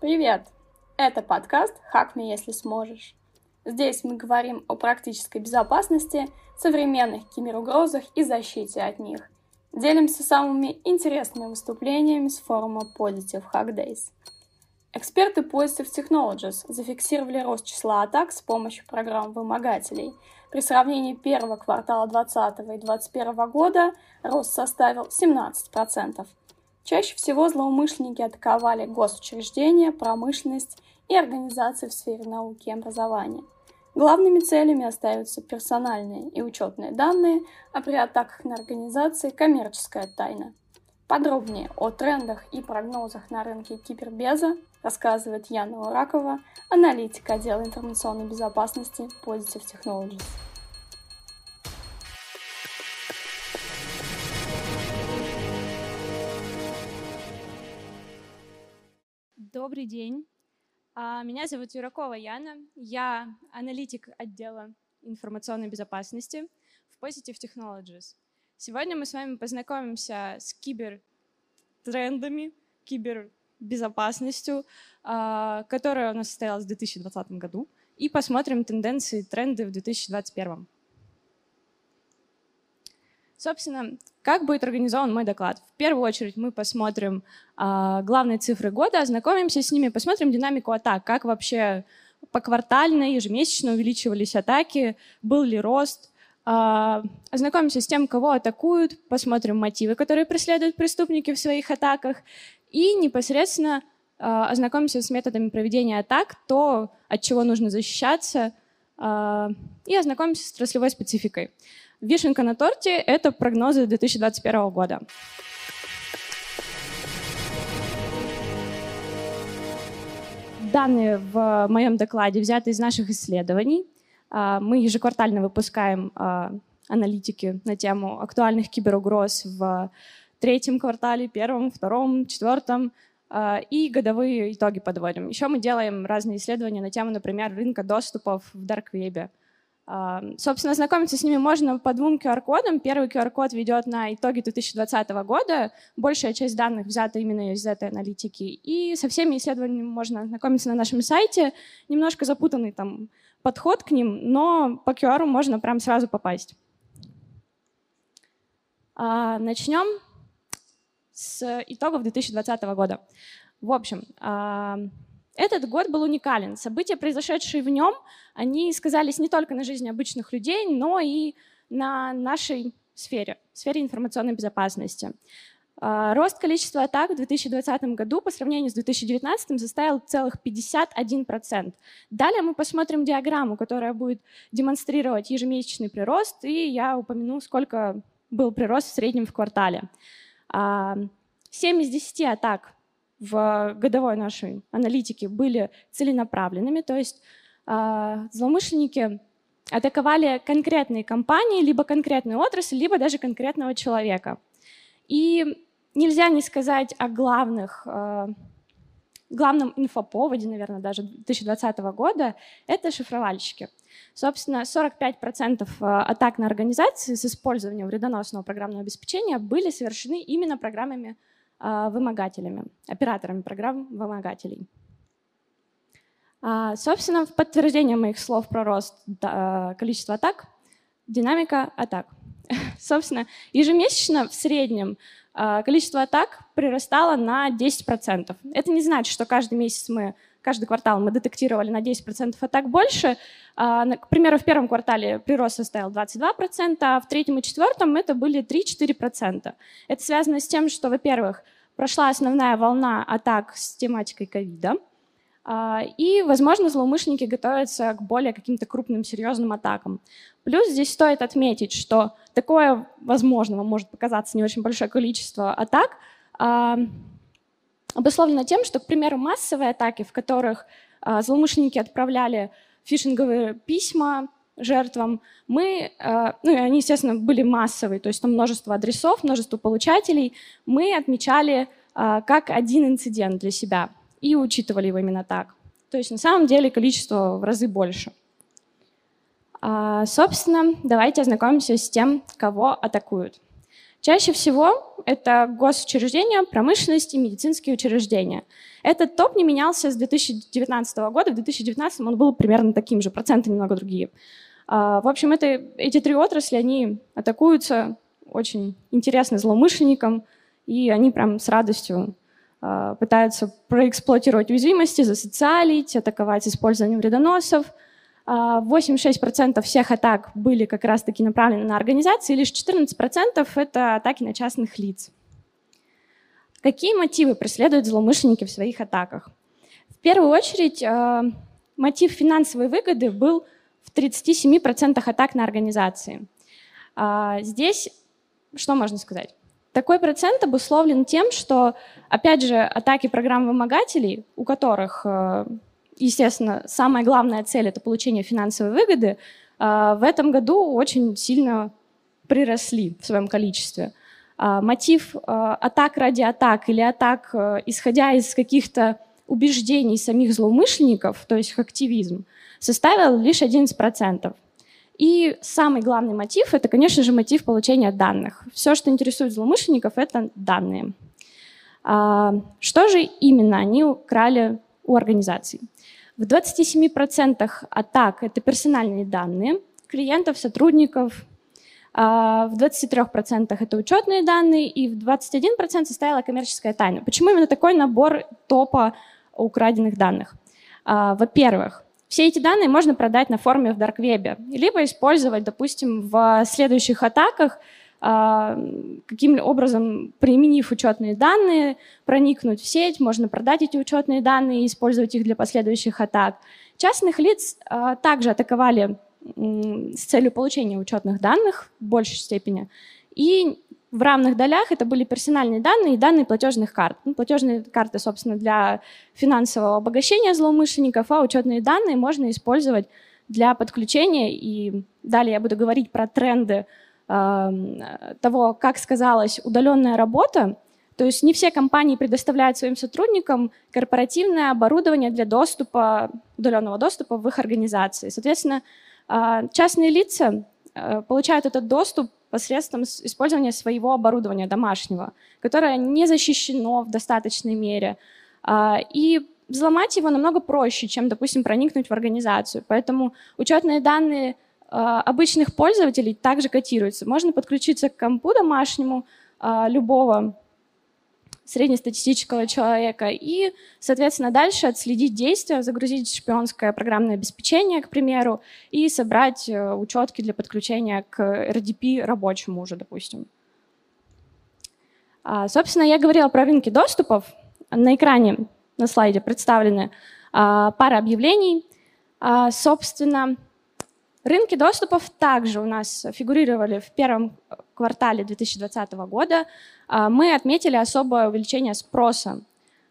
Привет! Это подкаст «Хак me, если сможешь». Здесь мы говорим о практической безопасности, современных киберугрозах и защите от них. Делимся самыми интересными выступлениями с форума Positive Hack Days. Эксперты Positive Technologies зафиксировали рост числа атак с помощью программ-вымогателей. При сравнении первого квартала 2020 и 2021 года рост составил 17%. Чаще всего злоумышленники атаковали госучреждения, промышленность и организации в сфере науки и образования. Главными целями остаются персональные и учетные данные, а при атаках на организации – коммерческая тайна. Подробнее о трендах и прогнозах на рынке кибербеза рассказывает Яна Уракова, аналитик отдела информационной безопасности Positive Technologies. Добрый день. А, меня зовут Юракова Яна. Я аналитик отдела информационной безопасности в Positive Technologies. Сегодня мы с вами познакомимся с кибертрендами, кибербезопасностью, а, которая у нас состоялась в 2020 году, и посмотрим тенденции, тренды в 2021. Собственно, как будет организован мой доклад? В первую очередь мы посмотрим э, главные цифры года, ознакомимся с ними, посмотрим динамику атак, как вообще поквартально, ежемесячно увеличивались атаки, был ли рост, э, ознакомимся с тем, кого атакуют, посмотрим мотивы, которые преследуют преступники в своих атаках, и непосредственно э, ознакомимся с методами проведения атак, то, от чего нужно защищаться, э, и ознакомимся с отраслевой спецификой. Вишенка на торте — это прогнозы 2021 года. Данные в моем докладе взяты из наших исследований. А, мы ежеквартально выпускаем а, аналитики на тему актуальных киберугроз в третьем квартале, первом, втором, четвертом, а, и годовые итоги подводим. Еще мы делаем разные исследования на тему, например, рынка доступов в дарквебе. Собственно, знакомиться с ними можно по двум QR-кодам. Первый QR-код ведет на итоги 2020 года. Большая часть данных взята именно из этой аналитики. И со всеми исследованиями можно ознакомиться на нашем сайте. Немножко запутанный там подход к ним, но по QR можно прям сразу попасть. Начнем с итогов 2020 года. В общем, этот год был уникален. События, произошедшие в нем, они сказались не только на жизни обычных людей, но и на нашей сфере, сфере информационной безопасности. А, рост количества атак в 2020 году по сравнению с 2019 составил целых 51%. Далее мы посмотрим диаграмму, которая будет демонстрировать ежемесячный прирост, и я упомяну, сколько был прирост в среднем в квартале. 7 а, из 10 атак в годовой нашей аналитике были целенаправленными, то есть э, злоумышленники атаковали конкретные компании, либо конкретную отрасль, либо даже конкретного человека. И нельзя не сказать о главных, э, главном инфоповоде, наверное, даже 2020 года, это шифровальщики. Собственно, 45% атак на организации с использованием вредоносного программного обеспечения были совершены именно программами а, вымогателями, операторами программ вымогателей. А, собственно, в подтверждение моих слов про рост количества атак, динамика атак. Собственно, ежемесячно в среднем количество атак прирастало на 10%. Это не значит, что каждый месяц мы, каждый квартал мы детектировали на 10% атак больше. К примеру, в первом квартале прирост составил 22%, а в третьем и четвертом это были 3-4%. Это связано с тем, что, во-первых, прошла основная волна атак с тематикой ковида, а, и, возможно, злоумышленники готовятся к более каким-то крупным, серьезным атакам. Плюс здесь стоит отметить, что такое, возможно, вам может показаться не очень большое количество атак, а, обусловлено тем, что, к примеру, массовые атаки, в которых а, злоумышленники отправляли фишинговые письма жертвам, мы, ну и они, естественно, были массовые, то есть там множество адресов, множество получателей, мы отмечали как один инцидент для себя и учитывали его именно так. То есть на самом деле количество в разы больше. А, собственно, давайте ознакомимся с тем, кого атакуют. Чаще всего это госучреждения, промышленность и медицинские учреждения. Этот топ не менялся с 2019 года. В 2019 он был примерно таким же, проценты немного другие. А, в общем, это, эти три отрасли, они атакуются очень интересно злоумышленникам, и они прям с радостью пытаются проэксплуатировать уязвимости, засоциалить, атаковать использованием вредоносов – 86% а, всех атак были как раз-таки направлены на организации, лишь 14% — это атаки на частных лиц. Какие мотивы преследуют злоумышленники в своих атаках? В первую очередь, а, мотив финансовой выгоды был в 37% атак на организации. А, здесь что можно сказать? Такой процент обусловлен тем, что, опять же, атаки программ вымогателей, у которых естественно, самая главная цель — это получение финансовой выгоды, а, в этом году очень сильно приросли в своем количестве. А, мотив а, атак ради атак или атак, исходя из каких-то убеждений самих злоумышленников, то есть активизм, составил лишь 11%. И самый главный мотив — это, конечно же, мотив получения данных. Все, что интересует злоумышленников, это данные. Что же именно они украли у организаций? В 27% атак это персональные данные клиентов, сотрудников, а в 23% это учетные данные, и в 21% составила коммерческая тайна. Почему именно такой набор топа украденных данных? А, во-первых, все эти данные можно продать на форуме в Дарквебе, либо использовать, допустим, в следующих атаках – а, каким образом, применив учетные данные, проникнуть в сеть, можно продать эти учетные данные и использовать их для последующих атак. Частных лиц а, также атаковали с целью получения учетных данных в большей степени. И в равных долях это были персональные данные и данные платежных карт. Ну, платежные карты, собственно, для финансового обогащения злоумышленников, а учетные данные можно использовать для подключения. И далее я буду говорить про тренды того, как сказалась удаленная работа, то есть не все компании предоставляют своим сотрудникам корпоративное оборудование для доступа, удаленного доступа в их организации. Соответственно, а, частные лица э, получают этот доступ посредством использования своего оборудования домашнего, которое не защищено в достаточной мере. А, и взломать его намного проще, чем, допустим, проникнуть в организацию. Поэтому учетные данные а, обычных пользователей также котируется. Можно подключиться к компу домашнему а, любого среднестатистического человека и, соответственно, дальше отследить действия, загрузить шпионское программное обеспечение, к примеру, и собрать э, учетки для подключения к RDP рабочему уже, допустим. А, собственно, я говорила про рынки доступов. На экране, на слайде представлены пара объявлений. Собственно, Рынки доступов также у нас фигурировали в первом квартале 2020 года. А, мы отметили особое увеличение спроса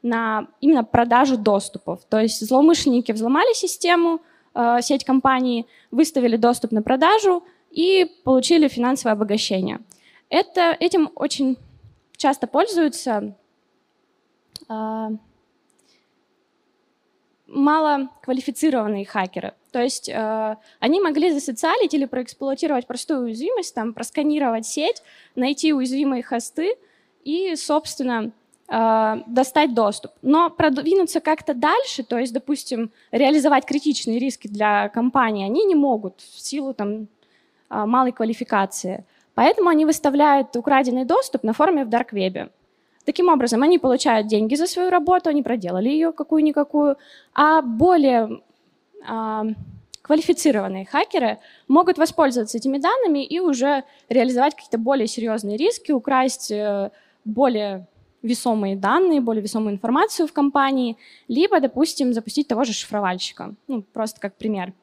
на именно продажу доступов. То есть злоумышленники взломали систему, а, сеть компаний, выставили доступ на продажу и получили финансовое обогащение. Это, этим очень часто пользуются а, малоквалифицированные хакеры. То есть э, они могли засоциалить или проэксплуатировать простую уязвимость, там, просканировать сеть, найти уязвимые хосты и, собственно, э, достать доступ. Но продвинуться как-то дальше, то есть, допустим, реализовать критичные риски для компании, они не могут в силу там, э, малой квалификации. Поэтому они выставляют украденный доступ на форуме в Дарквебе. Таким образом, они получают деньги за свою работу, они проделали ее какую-никакую, а более квалифицированные хакеры могут воспользоваться этими данными и уже реализовать какие-то более серьезные риски, украсть э, более весомые данные, более весомую информацию в компании, либо, допустим, запустить того же шифровальщика. Ну, просто как пример.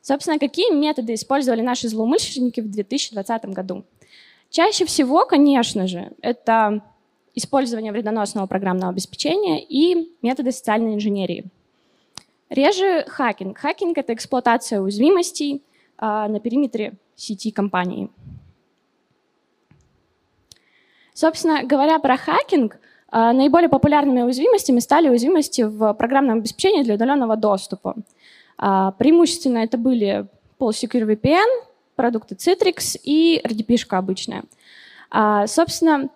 Собственно, какие методы использовали наши злоумышленники в 2020 году? Чаще всего, конечно же, это использование вредоносного программного обеспечения и методы социальной инженерии. Реже хакинг. Хакинг — это эксплуатация уязвимостей а, на периметре сети компании. Собственно, говоря про хакинг, а, наиболее популярными уязвимостями стали уязвимости в программном обеспечении для удаленного доступа. А, преимущественно это были PolSecure VPN, продукты Citrix и RDP-шка обычная. Собственно,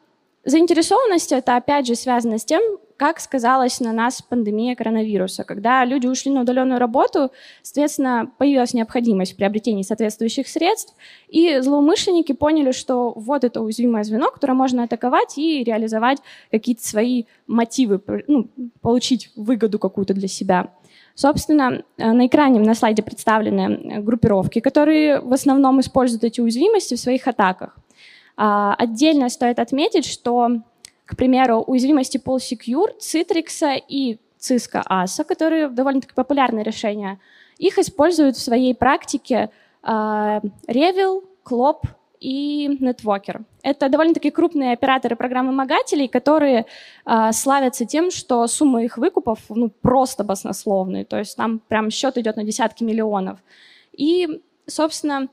заинтересованность это опять же связано с тем, как сказалась на нас пандемия коронавируса. Когда люди ушли на удаленную работу, соответственно, появилась необходимость в приобретении соответствующих средств, и злоумышленники поняли, что вот это уязвимое звено, которое можно атаковать и реализовать какие-то свои мотивы, ну, получить выгоду какую-то для себя. Собственно, э, на экране на слайде представлены группировки, которые в основном используют эти уязвимости в своих атаках. А, отдельно стоит отметить, что к примеру, уязвимости PolSecure, Citrix и Cisco ASA, которые довольно-таки популярные решения, их используют в своей практике э, Revil, Clop и Networker. Это довольно-таки крупные операторы программ-вымогателей, которые э, славятся тем, что сумма их выкупов ну, просто баснословные, то есть там прям счет идет на десятки миллионов. И, собственно,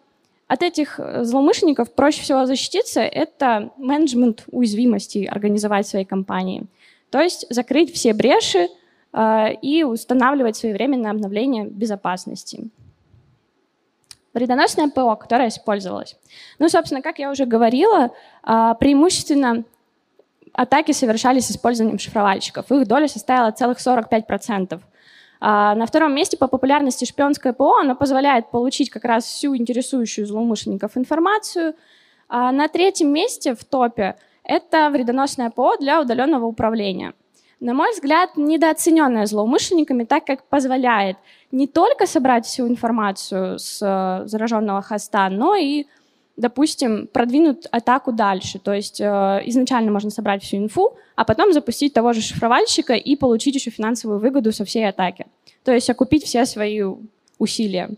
от этих э, злоумышленников проще всего защититься — это менеджмент уязвимостей организовать своей компании. То есть закрыть все бреши э, и устанавливать своевременное обновление безопасности. Вредоносное ПО, которое использовалось. Ну, собственно, как я уже говорила, э, преимущественно атаки совершались с использованием шифровальщиков. Их доля составила целых 45%. А, на втором месте по популярности шпионское ПО оно позволяет получить как раз всю интересующую злоумышленников информацию. А на третьем месте в топе это вредоносное ПО для удаленного управления. На мой взгляд, недооцененное злоумышленниками, так как позволяет не только собрать всю информацию с э, зараженного хоста, но и допустим, продвинут атаку дальше. То есть э, изначально можно собрать всю инфу, а потом запустить того же шифровальщика и получить еще финансовую выгоду со всей атаки. То есть окупить все свои усилия.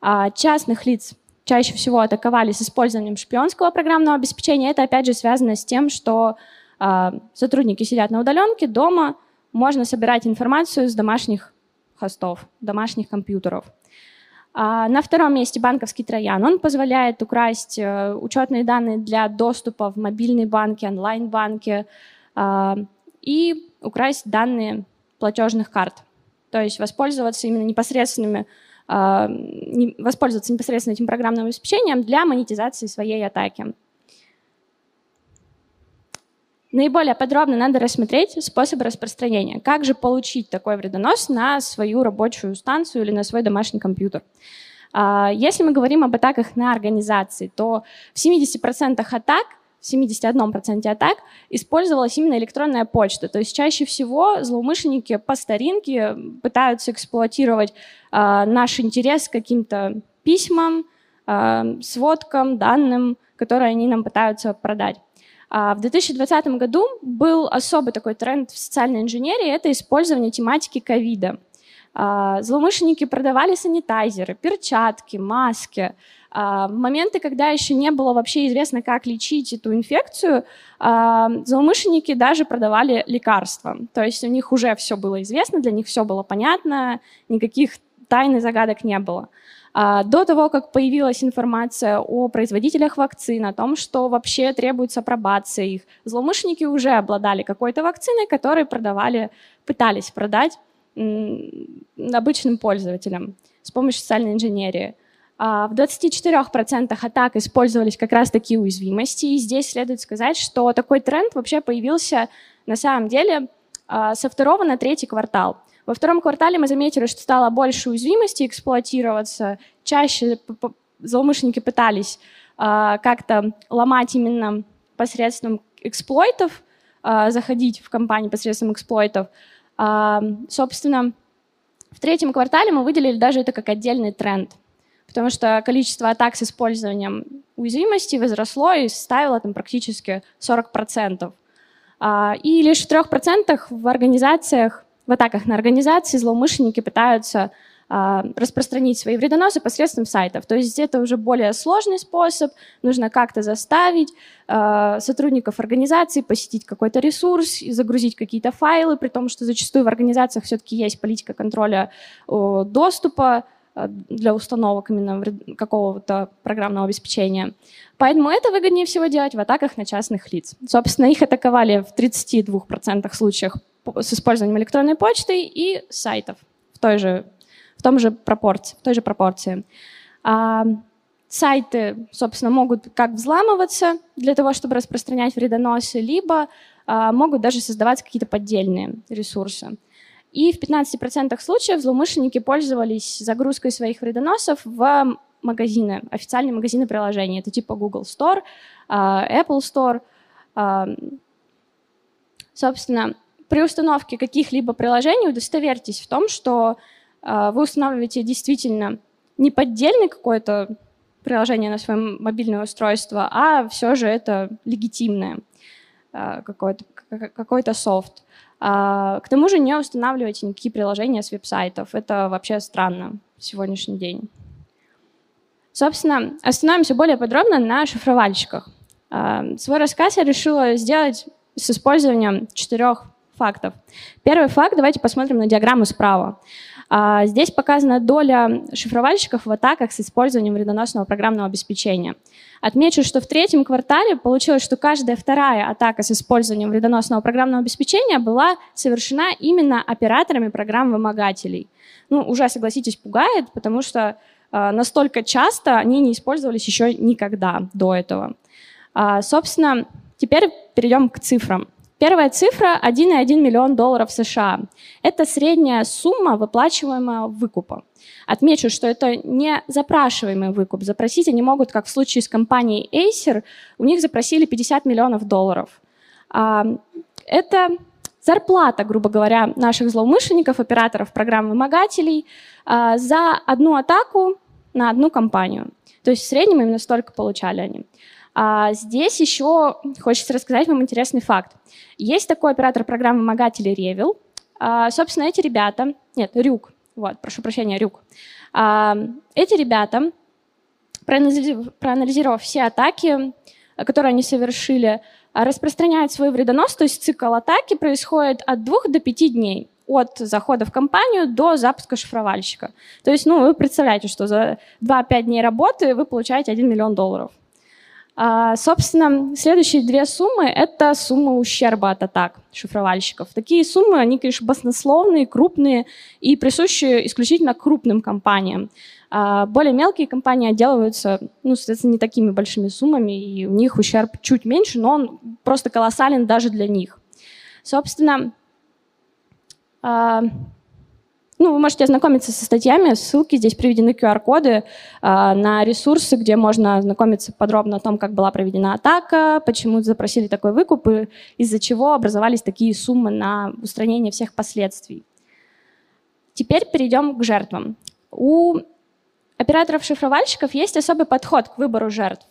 А частных лиц чаще всего атаковали с использованием шпионского программного обеспечения. Это опять же связано с тем, что э, сотрудники сидят на удаленке, дома, можно собирать информацию с домашних хостов, домашних компьютеров. А, на втором месте банковский троян. Он позволяет украсть э, учетные данные для доступа в мобильные банки, онлайн-банки а, и украсть данные платежных карт. То есть воспользоваться именно непосредственными а, воспользоваться непосредственно этим программным обеспечением для монетизации своей атаки. Наиболее подробно надо рассмотреть способы распространения. Как же получить такой вредонос на свою рабочую станцию или на свой домашний компьютер? А, если мы говорим об атаках на организации, то в 70% атак в 71% атак использовалась именно электронная почта. То есть чаще всего злоумышленники по старинке пытаются эксплуатировать э, наш интерес к каким-то письмам, э, сводкам, данным, которые они нам пытаются продать. А, в 2020 году был особый такой тренд в социальной инженерии, это использование тематики ковида. А, злоумышленники продавали санитайзеры, перчатки, маски. А, в моменты, когда еще не было вообще известно, как лечить эту инфекцию, злоумышленники даже продавали лекарства. То есть у них уже все было известно, для них все было понятно, никаких тайн и загадок не было. А, до того, как появилась информация о производителях вакцин, о том, что вообще требуется апробация их, злоумышленники уже обладали какой-то вакциной, которую продавали, пытались продать обычным пользователям с помощью социальной инженерии. А, в 24% атак использовались как раз такие уязвимости, и здесь следует сказать, что такой тренд вообще появился на самом деле а, со второго на третий квартал. Во втором квартале мы заметили, что стало больше уязвимости эксплуатироваться. Чаще злоумышленники пытались э, как-то ломать именно посредством эксплойтов, э, заходить в компании посредством эксплойтов. Э, собственно, в третьем квартале мы выделили даже это как отдельный тренд, потому что количество атак с использованием уязвимости возросло и составило там практически 40%. И лишь в 3% в организациях в атаках на организации злоумышленники пытаются а, распространить свои вредоносы посредством сайтов. То есть это уже более сложный способ, нужно как-то заставить а, сотрудников организации посетить какой-то ресурс, загрузить какие-то файлы, при том, что зачастую в организациях все-таки есть политика контроля доступа а, для установок именно какого-то программного обеспечения. Поэтому это выгоднее всего делать в атаках на частных лиц. Собственно, их атаковали в 32% случаях с использованием электронной почты и сайтов в той же в, том же пропорции, в той же пропорции. А, сайты, собственно, могут как взламываться для того, чтобы распространять вредоносы, либо а, могут даже создавать какие-то поддельные ресурсы. И в 15% случаев злоумышленники пользовались загрузкой своих вредоносов в магазины, официальные магазины приложений. Это типа Google Store, а, Apple Store. А, собственно, при установке каких-либо приложений удостоверьтесь в том, что вы устанавливаете действительно не поддельный какое-то приложение на свое мобильное устройство, а все же это легитимное какой-то какой софт. А, к тому же не устанавливайте никакие приложения с веб-сайтов. Это вообще странно в сегодняшний день. Собственно, остановимся более подробно на шифровальщиках. Свой рассказ я решила сделать с использованием четырех фактов. Первый факт, давайте посмотрим на диаграмму справа. А, здесь показана доля шифровальщиков в атаках с использованием вредоносного программного обеспечения. Отмечу, что в третьем квартале получилось, что каждая вторая атака с использованием вредоносного программного обеспечения была совершена именно операторами программ-вымогателей. Ну, уже, согласитесь, пугает, потому что э, настолько часто они не использовались еще никогда до этого. А, собственно, теперь перейдем к цифрам. Первая цифра – 1,1 миллион долларов США. Это средняя сумма выплачиваемого выкупа. Отмечу, что это не запрашиваемый выкуп. Запросить они могут, как в случае с компанией Acer, у них запросили 50 миллионов долларов. А, это зарплата, грубо говоря, наших злоумышленников, операторов программ вымогателей а, за одну атаку на одну компанию. То есть в среднем именно столько получали они. А здесь еще хочется рассказать вам интересный факт. Есть такой оператор программы вымогателей Revil. А, собственно, эти ребята, нет, Рюк, вот, прошу прощения, Рюк. А, эти ребята, проанализировав все атаки, которые они совершили, распространяют свой вредонос, то есть цикл атаки происходит от двух до пяти дней от захода в компанию до запуска шифровальщика. То есть, ну, вы представляете, что за 2-5 дней работы вы получаете 1 миллион долларов. А, собственно, следующие две суммы – это сумма ущерба от атак шифровальщиков. Такие суммы, они, конечно, баснословные, крупные и присущи исключительно крупным компаниям. А, более мелкие компании отделываются, ну, соответственно, не такими большими суммами, и у них ущерб чуть меньше, но он просто колоссален даже для них. Собственно, а, ну, вы можете ознакомиться со статьями, ссылки, здесь приведены QR-коды э, на ресурсы, где можно ознакомиться подробно о том, как была проведена атака, почему запросили такой выкуп и из-за чего образовались такие суммы на устранение всех последствий. Теперь перейдем к жертвам. У операторов-шифровальщиков есть особый подход к выбору жертв.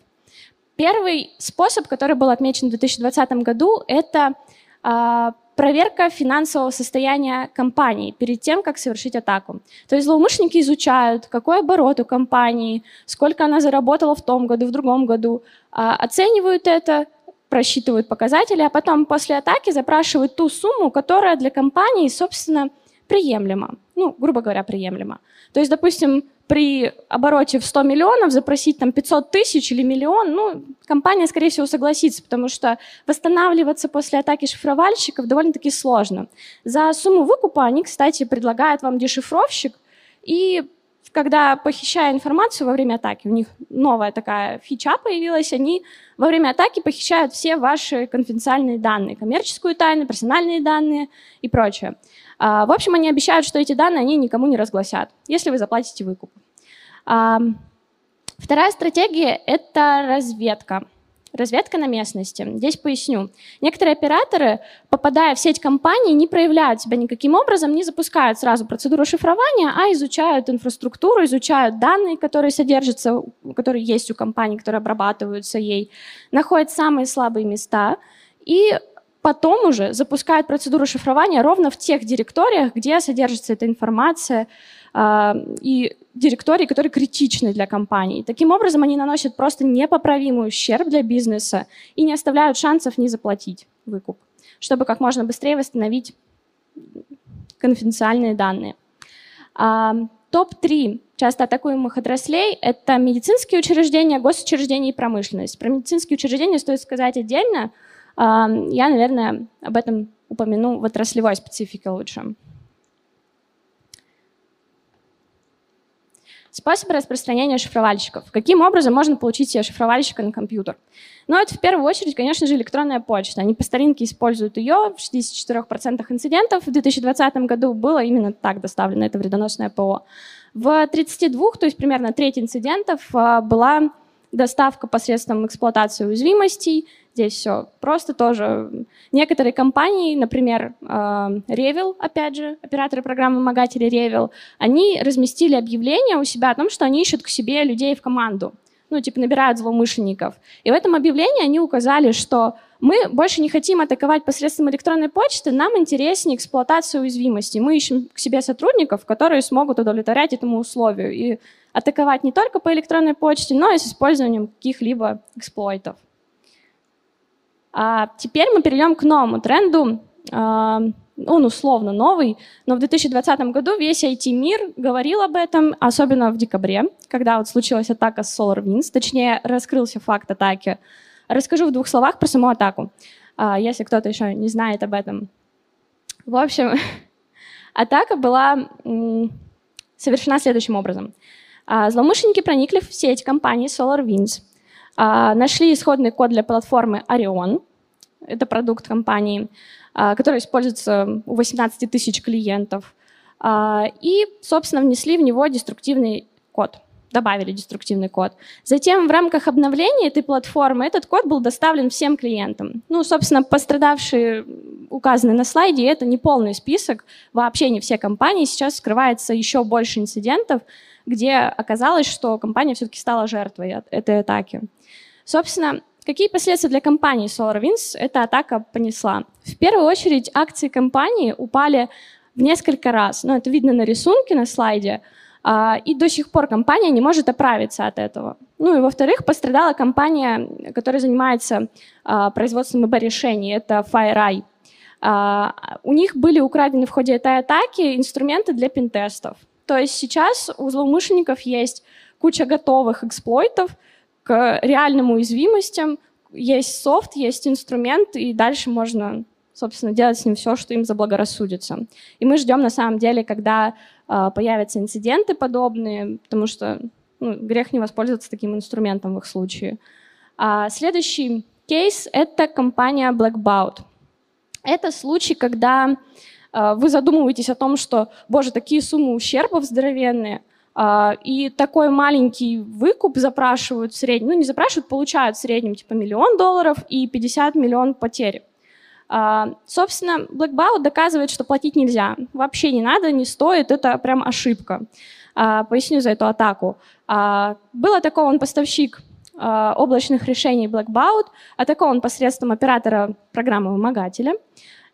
Первый способ, который был отмечен в 2020 году, это э, проверка финансового состояния компании перед тем, как совершить атаку. То есть злоумышленники изучают, какой оборот у компании, сколько она заработала в том году, в другом году, а, оценивают это, просчитывают показатели, а потом после атаки запрашивают ту сумму, которая для компании, собственно, приемлема. Ну, грубо говоря, приемлема. То есть, допустим, при обороте в 100 миллионов запросить там 500 тысяч или миллион, ну, компания, скорее всего, согласится, потому что восстанавливаться после атаки шифровальщиков довольно-таки сложно. За сумму выкупа они, кстати, предлагают вам дешифровщик, и когда похищая информацию во время атаки, у них новая такая фича появилась, они во время атаки похищают все ваши конфиденциальные данные, коммерческую тайну, персональные данные и прочее. А, в общем, они обещают, что эти данные они никому не разгласят, если вы заплатите выкуп. А, вторая стратегия – это разведка. Разведка на местности. Здесь поясню. Некоторые операторы, попадая в сеть компаний, не проявляют себя никаким образом, не запускают сразу процедуру шифрования, а изучают инфраструктуру, изучают данные, которые содержатся, которые есть у компании, которые обрабатываются ей, находят самые слабые места и потом уже запускают процедуру шифрования ровно в тех директориях, где содержится эта информация, э, и директории, которые критичны для компании. Таким образом, они наносят просто непоправимый ущерб для бизнеса и не оставляют шансов не заплатить выкуп, чтобы как можно быстрее восстановить конфиденциальные данные. А, Топ-3 часто атакуемых отраслей – это медицинские учреждения, госучреждения и промышленность. Про медицинские учреждения стоит сказать отдельно – я, наверное, об этом упомяну в отраслевой специфике лучше. Способы распространения шифровальщиков. Каким образом можно получить себе шифровальщика на компьютер? Ну, это в первую очередь, конечно же, электронная почта. Они по старинке используют ее. В 64% инцидентов в 2020 году было именно так доставлено это вредоносное ПО. В 32, то есть примерно треть инцидентов, а, была доставка посредством эксплуатации уязвимостей. Здесь все просто тоже. Некоторые компании, например, а, Revil, опять же, операторы программы вымогатели Revil, они разместили объявление у себя о том, что они ищут к себе людей в команду ну, типа, набирают злоумышленников. И в этом объявлении они указали, что мы больше не хотим атаковать посредством электронной почты, нам интереснее эксплуатация уязвимости. Мы ищем к себе сотрудников, которые смогут удовлетворять этому условию и атаковать не только по электронной почте, но и с использованием каких-либо эксплойтов. А теперь мы перейдем к новому тренду, а, он условно новый, но в 2020 году весь IT-мир говорил об этом, особенно в декабре, когда вот случилась атака с SolarWinds, точнее, раскрылся факт атаки. Расскажу в двух словах про саму атаку, а, если кто-то еще не знает об этом. В общем, атака была совершена следующим образом. А, злоумышленники проникли в сеть компании SolarWinds, нашли исходный код для платформы Orion, это продукт компании, а, который используется у 18 тысяч клиентов. А, и, собственно, внесли в него деструктивный код добавили деструктивный код. Затем в рамках обновления этой платформы этот код был доставлен всем клиентам. Ну, собственно, пострадавшие указаны на слайде, это не полный список, вообще не все компании. Сейчас скрывается еще больше инцидентов, где оказалось, что компания все-таки стала жертвой этой атаки. Собственно, Какие последствия для компании SolarWinds эта атака понесла? В первую очередь акции компании упали в несколько раз. Ну, это видно на рисунке на слайде. А, и до сих пор компания не может оправиться от этого. Ну и во-вторых, пострадала компания, которая занимается а, производством ИБ-решений, это FireEye. А, у них были украдены в ходе этой атаки инструменты для пентестов. То есть сейчас у злоумышленников есть куча готовых эксплойтов, к реальным уязвимостям. Есть софт, есть инструмент, и дальше можно, собственно, делать с ним все, что им заблагорассудится. И мы ждем, на самом деле, когда э, появятся инциденты подобные, потому что ну, грех не воспользоваться таким инструментом в их случае. А следующий кейс — это компания Blackbout. Это случай, когда вы задумываетесь о том, что, боже, такие суммы ущербов здоровенные — а, и такой маленький выкуп запрашивают в среднем, ну не запрашивают, получают в среднем типа миллион долларов и 50 миллион потерь. А, собственно, Blackbout доказывает, что платить нельзя. Вообще не надо, не стоит, это прям ошибка. А, поясню за эту атаку. Был атакован поставщик облачных решений Blackbout, атакован посредством оператора программы вымогателя.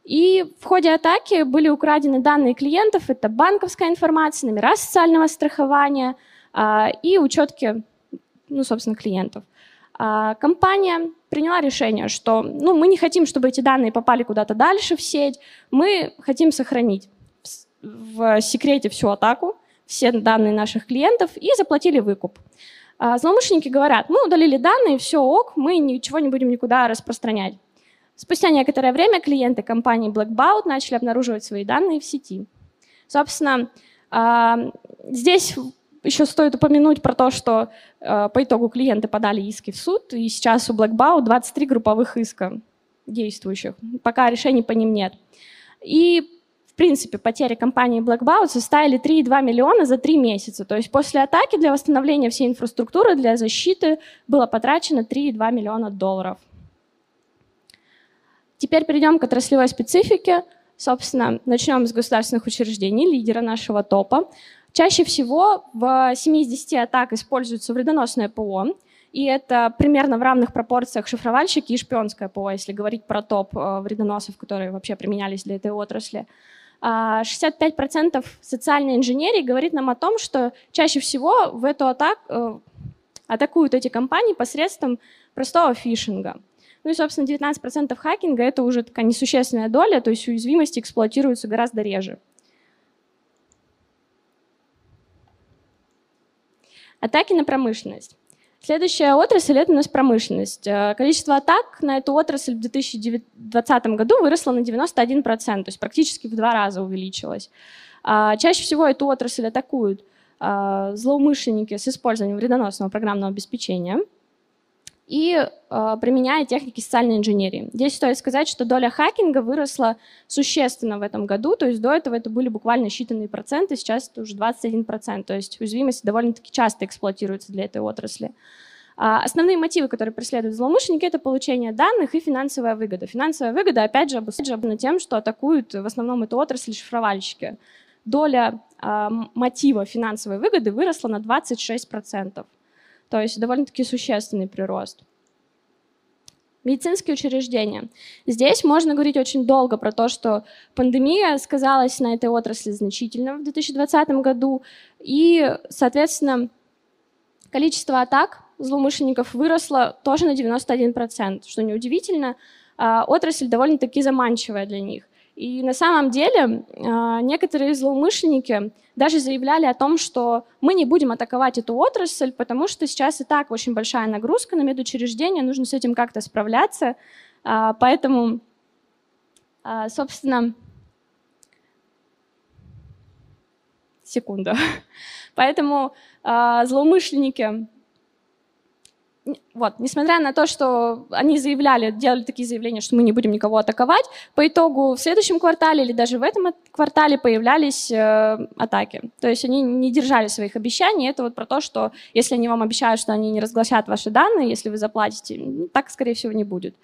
И в ходе атаки были украдены данные клиентов, это банковская информация, номера социального страхования а, и учетки, ну, собственно, клиентов. А, компания приняла решение, что ну, мы не хотим, чтобы эти данные попали куда-то дальше в сеть, мы хотим сохранить в секрете всю атаку, все данные наших клиентов и заплатили выкуп. А, злоумышленники говорят, мы удалили данные, все ок, мы ничего не будем никуда распространять. Спустя некоторое время клиенты компании Blackbout начали обнаруживать свои данные в сети. Собственно, а, здесь еще стоит упомянуть про то, что а, по итогу клиенты подали иски в суд, и сейчас у Blackbout 23 групповых иска действующих, пока решений по ним нет. И, в принципе, потери компании Blackbout составили 3,2 миллиона за 3 месяца. То есть после атаки для восстановления всей инфраструктуры, для защиты было потрачено 3,2 миллиона долларов. Теперь перейдем к отраслевой специфике. Собственно, начнем с государственных учреждений, лидера нашего топа. Чаще всего в 7 из 10 атак используется вредоносное ПО, и это примерно в равных пропорциях шифровальщики и шпионское ПО, если говорить про топ э, вредоносов, которые вообще применялись для этой отрасли. 65% а социальной инженерии говорит нам о том, что чаще всего в эту атаку э, атакуют эти компании посредством простого фишинга. Ну и, собственно, 19% хакинга — это уже такая несущественная доля, то есть уязвимости эксплуатируются гораздо реже. Атаки на промышленность. Следующая отрасль — это у нас промышленность. Э, количество атак на эту отрасль в 2020 году выросло на 91%, то есть практически в два раза увеличилось. А, чаще всего эту отрасль атакуют э, злоумышленники с использованием вредоносного программного обеспечения и э, применяя техники социальной инженерии. Здесь стоит сказать, что доля хакинга выросла существенно в этом году, то есть до этого это были буквально считанные проценты, сейчас это уже 21%, то есть уязвимость довольно-таки часто эксплуатируется для этой отрасли. А основные мотивы, которые преследуют злоумышленники, это получение данных и финансовая выгода. Финансовая выгода, опять же, обусловлена тем, что атакуют в основном эту отрасль шифровальщики. Доля э, мотива финансовой выгоды выросла на 26%. То есть довольно-таки существенный прирост. Медицинские учреждения. Здесь можно говорить очень долго про то, что пандемия сказалась на этой отрасли значительно в 2020 году, и, соответственно, количество атак злоумышленников выросло тоже на 91%, что неудивительно. А, отрасль довольно-таки заманчивая для них. И на самом деле а, некоторые злоумышленники даже заявляли о том, что мы не будем атаковать эту отрасль, потому что сейчас и так очень большая нагрузка на медучреждения, нужно с этим как-то справляться. А, поэтому, а, собственно, секунду. Поэтому злоумышленники вот, несмотря на то, что они заявляли, делали такие заявления, что мы не будем никого атаковать, по итогу в следующем квартале или даже в этом квартале появлялись э, атаки. То есть они не держали своих обещаний. Это вот про то, что если они вам обещают, что они не разгласят ваши данные, если вы заплатите, так, скорее всего, не будет.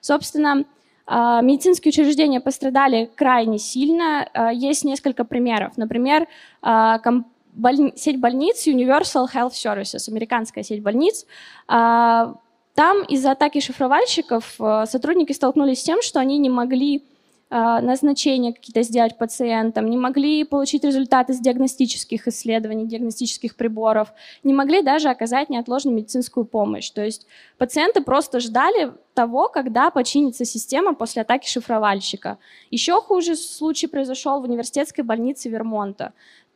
Собственно, э, медицинские учреждения пострадали крайне сильно. Э, есть несколько примеров. Например, э, комп боль... сеть больниц Universal Health Services, американская сеть больниц. А, там из-за атаки шифровальщиков э, сотрудники столкнулись с тем, что они не могли э, назначения какие-то сделать пациентам, не могли получить результаты с диагностических исследований, диагностических приборов, не могли даже оказать неотложную медицинскую помощь. То есть пациенты просто ждали того, когда починится система после атаки шифровальщика. Еще хуже случай произошел в университетской больнице Вермонта.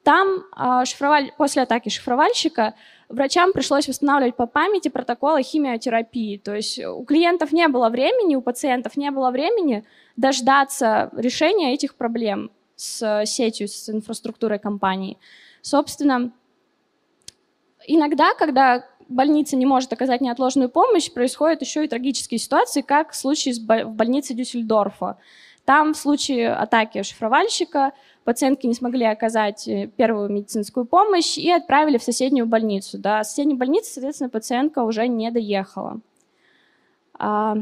Там а, шифроваль... после атаки шифровальщика врачам пришлось восстанавливать по памяти протоколы химиотерапии. То есть у клиентов не было времени, у пациентов не было времени дождаться решения этих проблем с сетью, с инфраструктурой компании. Собственно, иногда, когда больница не может оказать неотложную помощь, происходят еще и трагические ситуации, как в случае в больнице Дюссельдорфа. Там в случае атаки шифровальщика пациентки не смогли оказать э, первую медицинскую помощь и отправили в соседнюю больницу. До соседней больницы, соответственно, пациентка уже не доехала. А,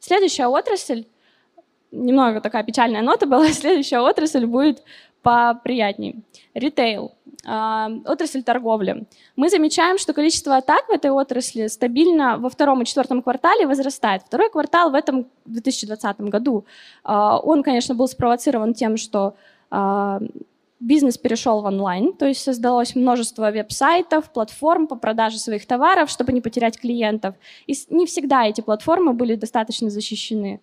следующая отрасль, немного такая печальная нота была, следующая отрасль будет поприятней. Ритейл, э, отрасль торговли. Мы замечаем, что количество атак в этой отрасли стабильно во втором и четвертом квартале возрастает. Второй квартал в этом 2020 году, э, он, конечно, был спровоцирован тем, что э, бизнес перешел в онлайн, то есть создалось множество веб-сайтов, платформ по продаже своих товаров, чтобы не потерять клиентов. И не всегда эти платформы были достаточно защищены.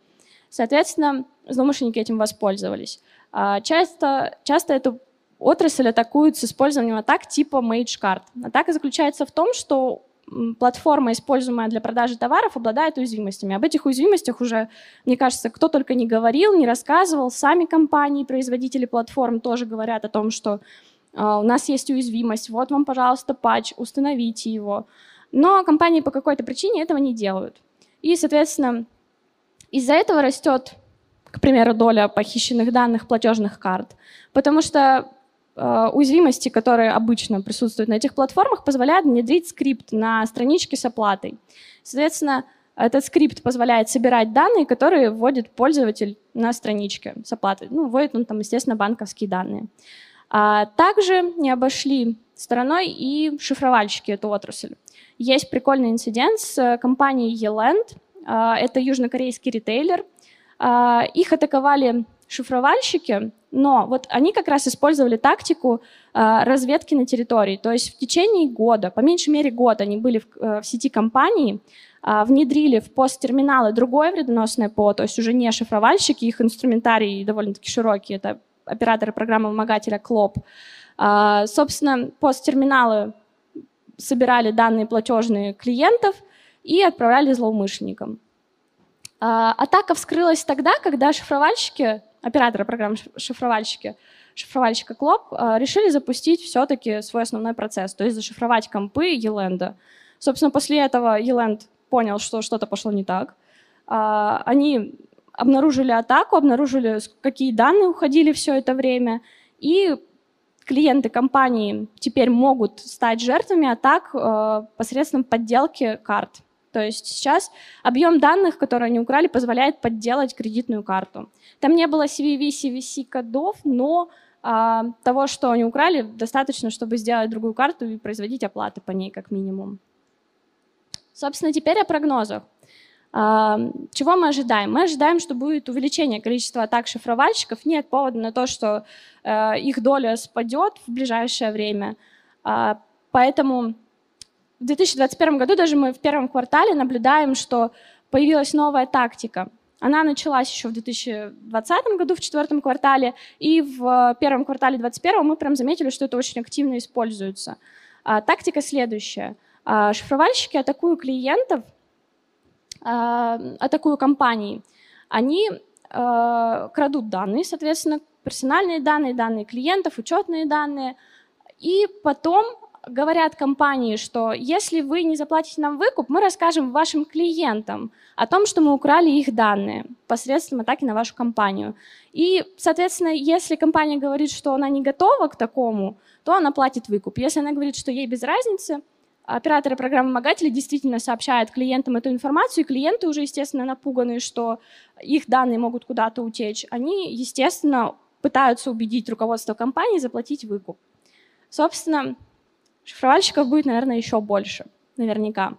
Соответственно, злоумышленники этим воспользовались. А, часто, часто эту отрасль атакуют с использованием атак типа MageCard. Атака заключается в том, что платформа, используемая для продажи товаров, обладает уязвимостями. Об этих уязвимостях уже, мне кажется, кто только не говорил, не рассказывал. Сами компании, производители платформ тоже говорят о том, что э, у нас есть уязвимость, вот вам, пожалуйста, патч, установите его. Но компании по какой-то причине этого не делают. И, соответственно, из-за этого растет к примеру, доля похищенных данных платежных карт. Потому что э, уязвимости, которые обычно присутствуют на этих платформах, позволяют внедрить скрипт на страничке с оплатой. Соответственно, этот скрипт позволяет собирать данные, которые вводит пользователь на страничке с оплатой. Ну, вводит он там, естественно, банковские данные. А также не обошли стороной и шифровальщики эту отрасль. Есть прикольный инцидент с компанией Yeland. А, это южнокорейский ритейлер, их атаковали шифровальщики, но вот они как раз использовали тактику а, разведки на территории. То есть в течение года, по меньшей мере год, они были в, э, сети компании, а, внедрили в посттерминалы другое вредоносное ПО, то есть уже не шифровальщики, их инструментарий довольно-таки широкий, это операторы программы вымогателя КЛОП. Собственно, посттерминалы собирали данные платежные клиентов и отправляли злоумышленникам. А, атака вскрылась тогда, когда шифровальщики операторы программ-шифровальщики, шифровальщика Клоп, решили запустить все-таки свой основной процесс, то есть зашифровать компы Еленда. Собственно, после этого Еленд понял, что что-то пошло не так. Они обнаружили атаку, обнаружили, какие данные уходили все это время, и клиенты компании теперь могут стать жертвами атак посредством подделки карт. То есть сейчас объем данных, которые они украли, позволяет подделать кредитную карту. Там не было CVV, CVC кодов, но а, того, что они украли, достаточно, чтобы сделать другую карту и производить оплаты по ней как минимум. Собственно, теперь о прогнозах. Чего мы ожидаем? Мы ожидаем, что будет увеличение количества атак шифровальщиков. Нет повода на то, что э, их доля спадет в ближайшее время. А, поэтому в 2021 году даже мы в первом квартале наблюдаем, что появилась новая тактика. Она началась еще в 2020 году, в четвертом квартале, и в первом квартале 2021 мы прям заметили, что это очень активно используется. А, тактика следующая. А, шифровальщики атакуют клиентов – атакую компании, они крадут данные, соответственно, персональные данные, данные клиентов, учетные данные, и потом говорят компании, что если вы не заплатите нам выкуп, мы расскажем вашим клиентам о том, что мы украли их данные посредством атаки на вашу компанию. И, соответственно, если компания говорит, что она не готова к такому, то она платит выкуп. Если она говорит, что ей без разницы, операторы программ-вымогателей действительно сообщают клиентам эту информацию, и клиенты уже, естественно, напуганы, что их данные могут куда-то утечь. Они, естественно, пытаются убедить руководство компании заплатить выкуп. Собственно, шифровальщиков будет, наверное, еще больше, наверняка.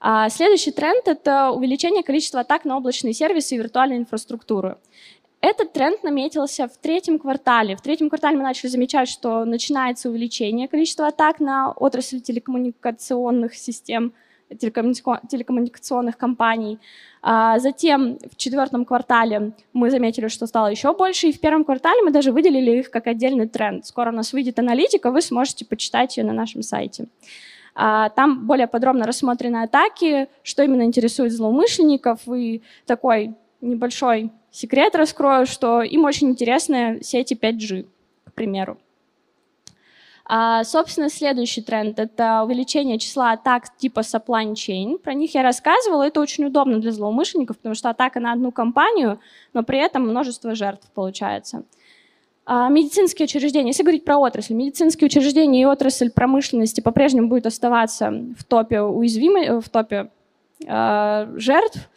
А следующий тренд — это увеличение количества атак на облачные сервисы и виртуальную инфраструктуру. Этот тренд наметился в третьем квартале. В третьем квартале мы начали замечать, что начинается увеличение количества атак на отрасль телекоммуникационных систем, телекоммуникационных компаний. А затем в четвертом квартале мы заметили, что стало еще больше, и в первом квартале мы даже выделили их как отдельный тренд. Скоро у нас выйдет аналитика, вы сможете почитать ее на нашем сайте. А, там более подробно рассмотрены атаки, что именно интересует злоумышленников, и такой небольшой секрет раскрою, что им очень интересны сети 5G, к примеру. А, собственно, следующий тренд — это увеличение числа атак типа supply chain. Про них я рассказывала, это очень удобно для злоумышленников, потому что атака на одну компанию, но при этом множество жертв получается. А, медицинские учреждения, если говорить про отрасль, медицинские учреждения и отрасль промышленности по-прежнему будет оставаться в топе уязвимой, в топе э, жертв,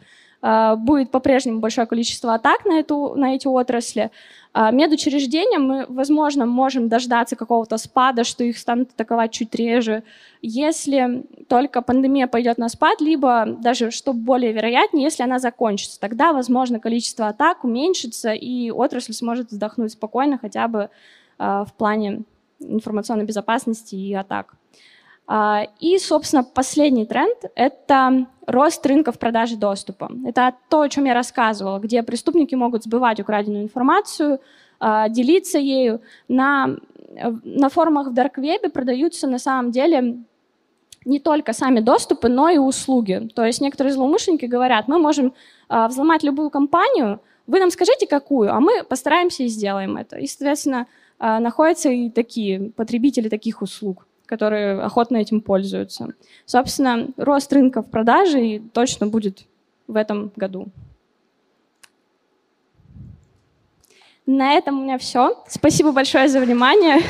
будет по-прежнему большое количество атак на, эту, на эти отрасли. А, медучреждения мы, возможно, можем дождаться какого-то спада, что их станут атаковать чуть реже, если только пандемия пойдет на спад, либо даже, что более вероятнее, если она закончится. Тогда, возможно, количество атак уменьшится, и отрасль сможет вздохнуть спокойно хотя бы а, в плане информационной безопасности и атак. А, и, собственно, последний тренд — это рост рынков продажи доступа. Это то, о чем я рассказывала, где преступники могут сбывать украденную информацию, а, делиться ею. На, на форумах в Дарквебе продаются на самом деле не только сами доступы, но и услуги. То есть некоторые злоумышленники говорят, мы можем а, взломать любую компанию, вы нам скажите, какую, а мы постараемся и сделаем это. И, соответственно, находятся и такие потребители таких услуг которые охотно этим пользуются. Собственно, рост рынков продажи точно будет в этом году. На этом у меня все. Спасибо большое за внимание.